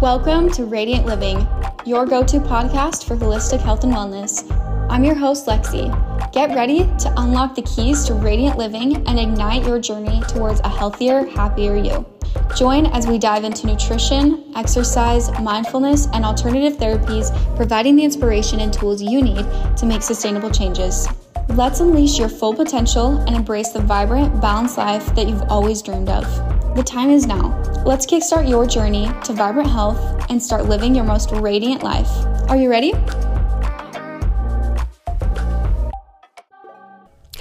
Welcome to Radiant Living, your go to podcast for holistic health and wellness. I'm your host, Lexi. Get ready to unlock the keys to radiant living and ignite your journey towards a healthier, happier you. Join as we dive into nutrition, exercise, mindfulness, and alternative therapies, providing the inspiration and tools you need to make sustainable changes. Let's unleash your full potential and embrace the vibrant, balanced life that you've always dreamed of. The time is now. Let's kickstart your journey to vibrant health and start living your most radiant life. Are you ready?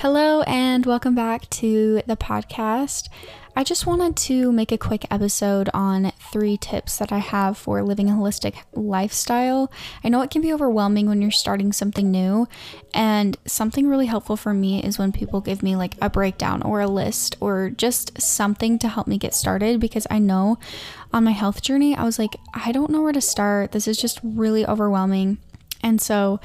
Hello, and welcome back to the podcast. I just wanted to make a quick episode on three tips that I have for living a holistic lifestyle. I know it can be overwhelming when you're starting something new, and something really helpful for me is when people give me like a breakdown or a list or just something to help me get started because I know on my health journey, I was like, I don't know where to start. This is just really overwhelming. And so,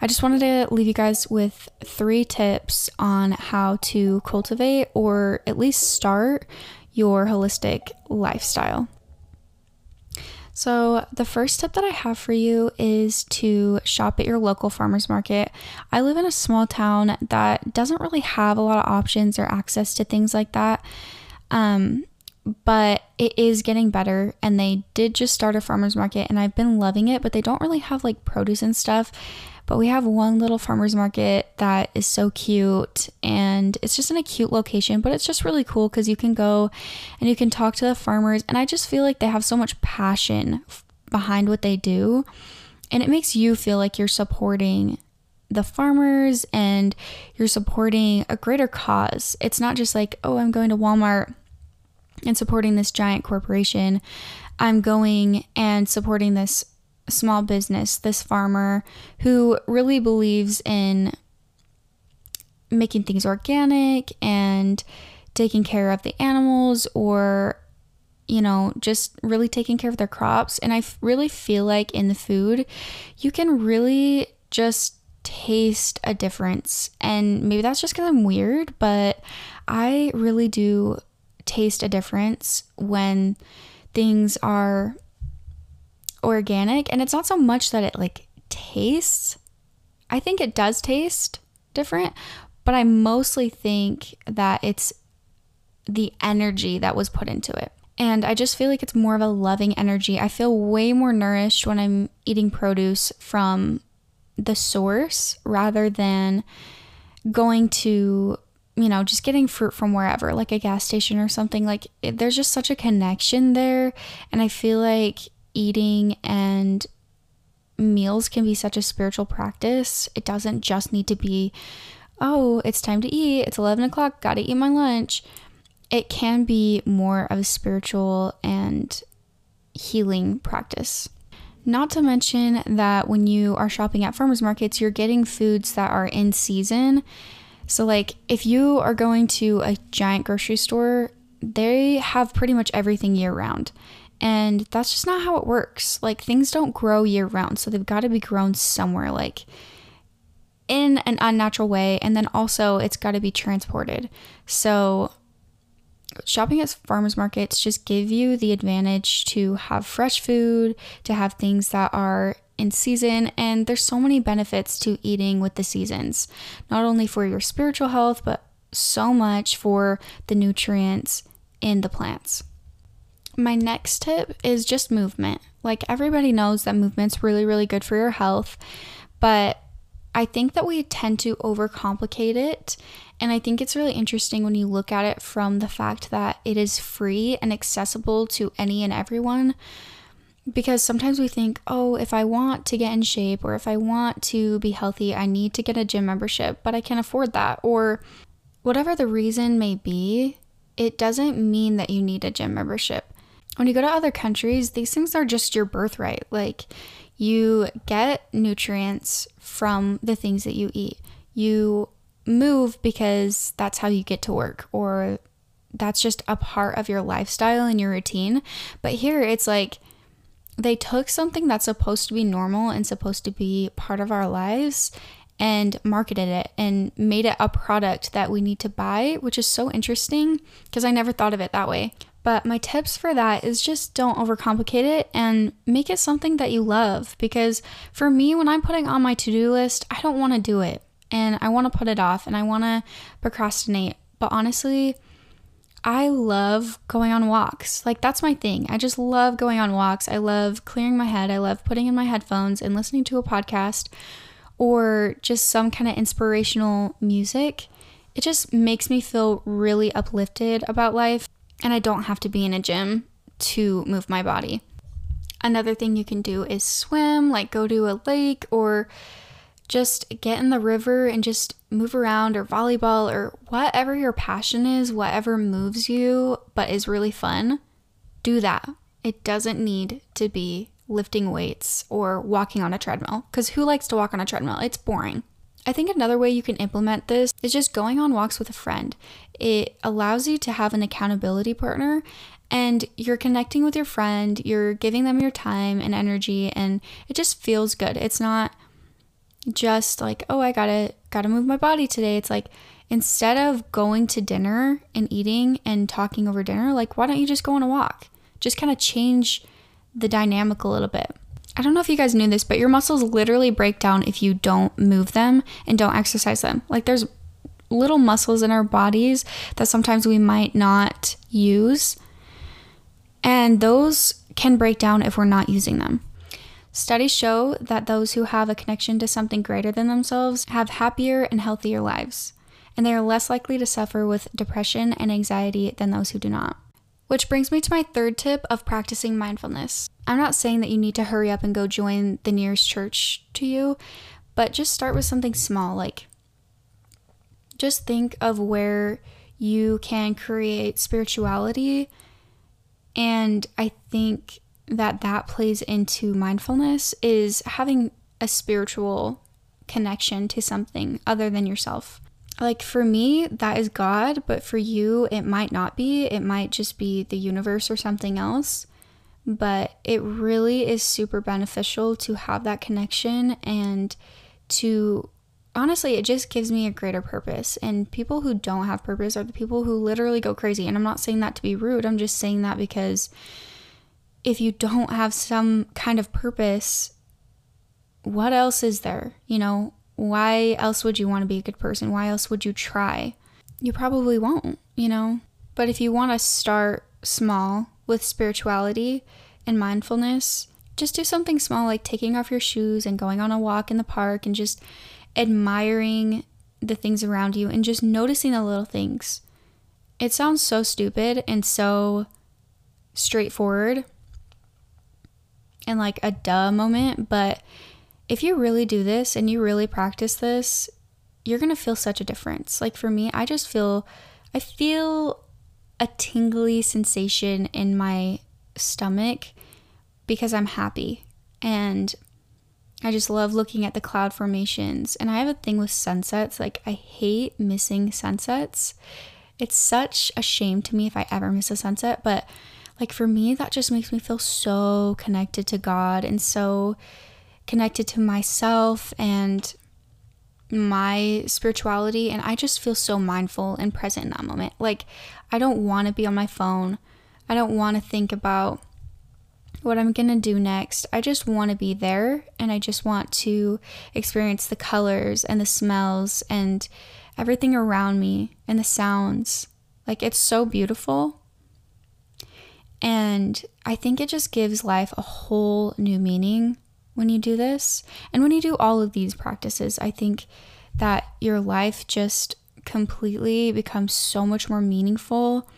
I just wanted to leave you guys with three tips on how to cultivate or at least start your holistic lifestyle. So, the first tip that I have for you is to shop at your local farmers market. I live in a small town that doesn't really have a lot of options or access to things like that. Um, but it is getting better and they did just start a farmers market and I've been loving it, but they don't really have like produce and stuff. But we have one little farmer's market that is so cute and it's just in a cute location, but it's just really cool because you can go and you can talk to the farmers. And I just feel like they have so much passion behind what they do. And it makes you feel like you're supporting the farmers and you're supporting a greater cause. It's not just like, oh, I'm going to Walmart and supporting this giant corporation. I'm going and supporting this small business, this farmer who really believes in making things organic and taking care of the animals or you know, just really taking care of their crops. And I really feel like in the food, you can really just taste a difference. And maybe that's just because I'm weird, but I really do taste a difference when things are organic and it's not so much that it like tastes I think it does taste different, but I mostly think that it's the energy that was put into it. And I just feel like it's more of a loving energy. I feel way more nourished when I'm eating produce from the source rather than going to, you know, just getting fruit from wherever, like a gas station or something. Like, it, there's just such a connection there. And I feel like eating and meals can be such a spiritual practice. It doesn't just need to be, oh, it's time to eat, it's 11 o'clock, gotta eat my lunch. It can be more of a spiritual and healing practice. Not to mention that when you are shopping at farmers markets, you're getting foods that are in season. So, like, if you are going to a giant grocery store, they have pretty much everything year round. And that's just not how it works. Like things don't grow year round, so they've got to be grown somewhere like in an unnatural way and then also it's got to be transported. So shopping at farmers markets just give you the advantage to have fresh food, to have things that are in season and there's so many benefits to eating with the seasons. Not only for your spiritual health, but so much for the nutrients in the plants. My next tip is just movement. Like everybody knows that movement's really, really good for your health, but I think that we tend to overcomplicate it. And I think it's really interesting when you look at it from the fact that it is free and accessible to any and everyone. Because sometimes we think, oh, if I want to get in shape or if I want to be healthy, I need to get a gym membership, but I can't afford that. Or whatever the reason may be, it doesn't mean that you need a gym membership when you go to other countries, these things are just your birthright. Like you get nutrients from the things that you eat. You move because that's how you get to work or that's just a part of your lifestyle and your routine. But here it's like they took something that's supposed to be normal and supposed to be part of our lives and marketed it and made it a product that we need to buy, which is so interesting because I never thought of it that way. But my tips for that is just don't overcomplicate it and make it something that you love. Because for me, when I'm putting on my to do list, I don't want to do it and I want to put it off and I want to procrastinate. But honestly, I love going on walks. Like, that's my thing. I just love going on walks. I love clearing my head. I love putting in my headphones and listening to a podcast or just some kind of inspirational music. It just makes me feel really uplifted about life. And I don't have to be in a gym to move my body. Another thing you can do is swim, like go to a lake or just get in the river and just move around or volleyball or whatever your passion is, whatever moves you but is really fun, do that. It doesn't need to be lifting weights or walking on a treadmill because who likes to walk on a treadmill? It's boring. I think another way you can implement this is just going on walks with a friend. It allows you to have an accountability partner and you're connecting with your friend, you're giving them your time and energy and it just feels good. It's not just like, oh, I gotta gotta move my body today. It's like instead of going to dinner and eating and talking over dinner, like why don't you just go on a walk? Just kind of change the dynamic a little bit. I don't know if you guys knew this, but your muscles literally break down if you don't move them and don't exercise them. Like there's little muscles in our bodies that sometimes we might not use. And those can break down if we're not using them. Studies show that those who have a connection to something greater than themselves have happier and healthier lives, and they are less likely to suffer with depression and anxiety than those who do not. Which brings me to my third tip of practicing mindfulness. I'm not saying that you need to hurry up and go join the nearest church to you, but just start with something small. Like, just think of where you can create spirituality. And I think that that plays into mindfulness is having a spiritual connection to something other than yourself. Like for me, that is God, but for you, it might not be. It might just be the universe or something else. But it really is super beneficial to have that connection and to honestly, it just gives me a greater purpose. And people who don't have purpose are the people who literally go crazy. And I'm not saying that to be rude, I'm just saying that because if you don't have some kind of purpose, what else is there? You know, why else would you want to be a good person? Why else would you try? You probably won't, you know? But if you want to start small with spirituality and mindfulness, just do something small like taking off your shoes and going on a walk in the park and just admiring the things around you and just noticing the little things. It sounds so stupid and so straightforward, and like a duh moment, but if you really do this and you really practice this, you're going to feel such a difference. Like for me, I just feel I feel a tingly sensation in my stomach because I'm happy and I just love looking at the cloud formations. And I have a thing with sunsets. Like, I hate missing sunsets. It's such a shame to me if I ever miss a sunset, but like for me, that just makes me feel so connected to God and so connected to myself and my spirituality. And I just feel so mindful and present in that moment. Like, I don't want to be on my phone. I don't want to think about what I'm going to do next. I just want to be there and I just want to experience the colors and the smells and everything around me and the sounds. Like, it's so beautiful. And I think it just gives life a whole new meaning when you do this. And when you do all of these practices, I think that your life just completely becomes so much more meaningful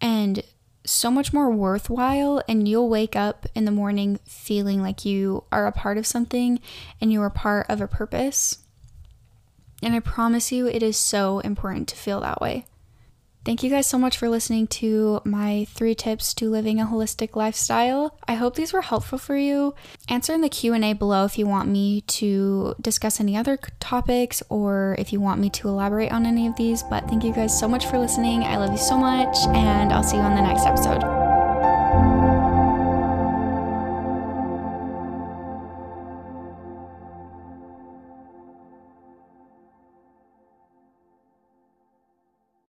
and so much more worthwhile. And you'll wake up in the morning feeling like you are a part of something and you're part of a purpose. And I promise you, it is so important to feel that way. Thank you guys so much for listening to my three tips to living a holistic lifestyle. I hope these were helpful for you. Answer in the Q&A below if you want me to discuss any other topics or if you want me to elaborate on any of these, but thank you guys so much for listening. I love you so much and I'll see you on the next episode.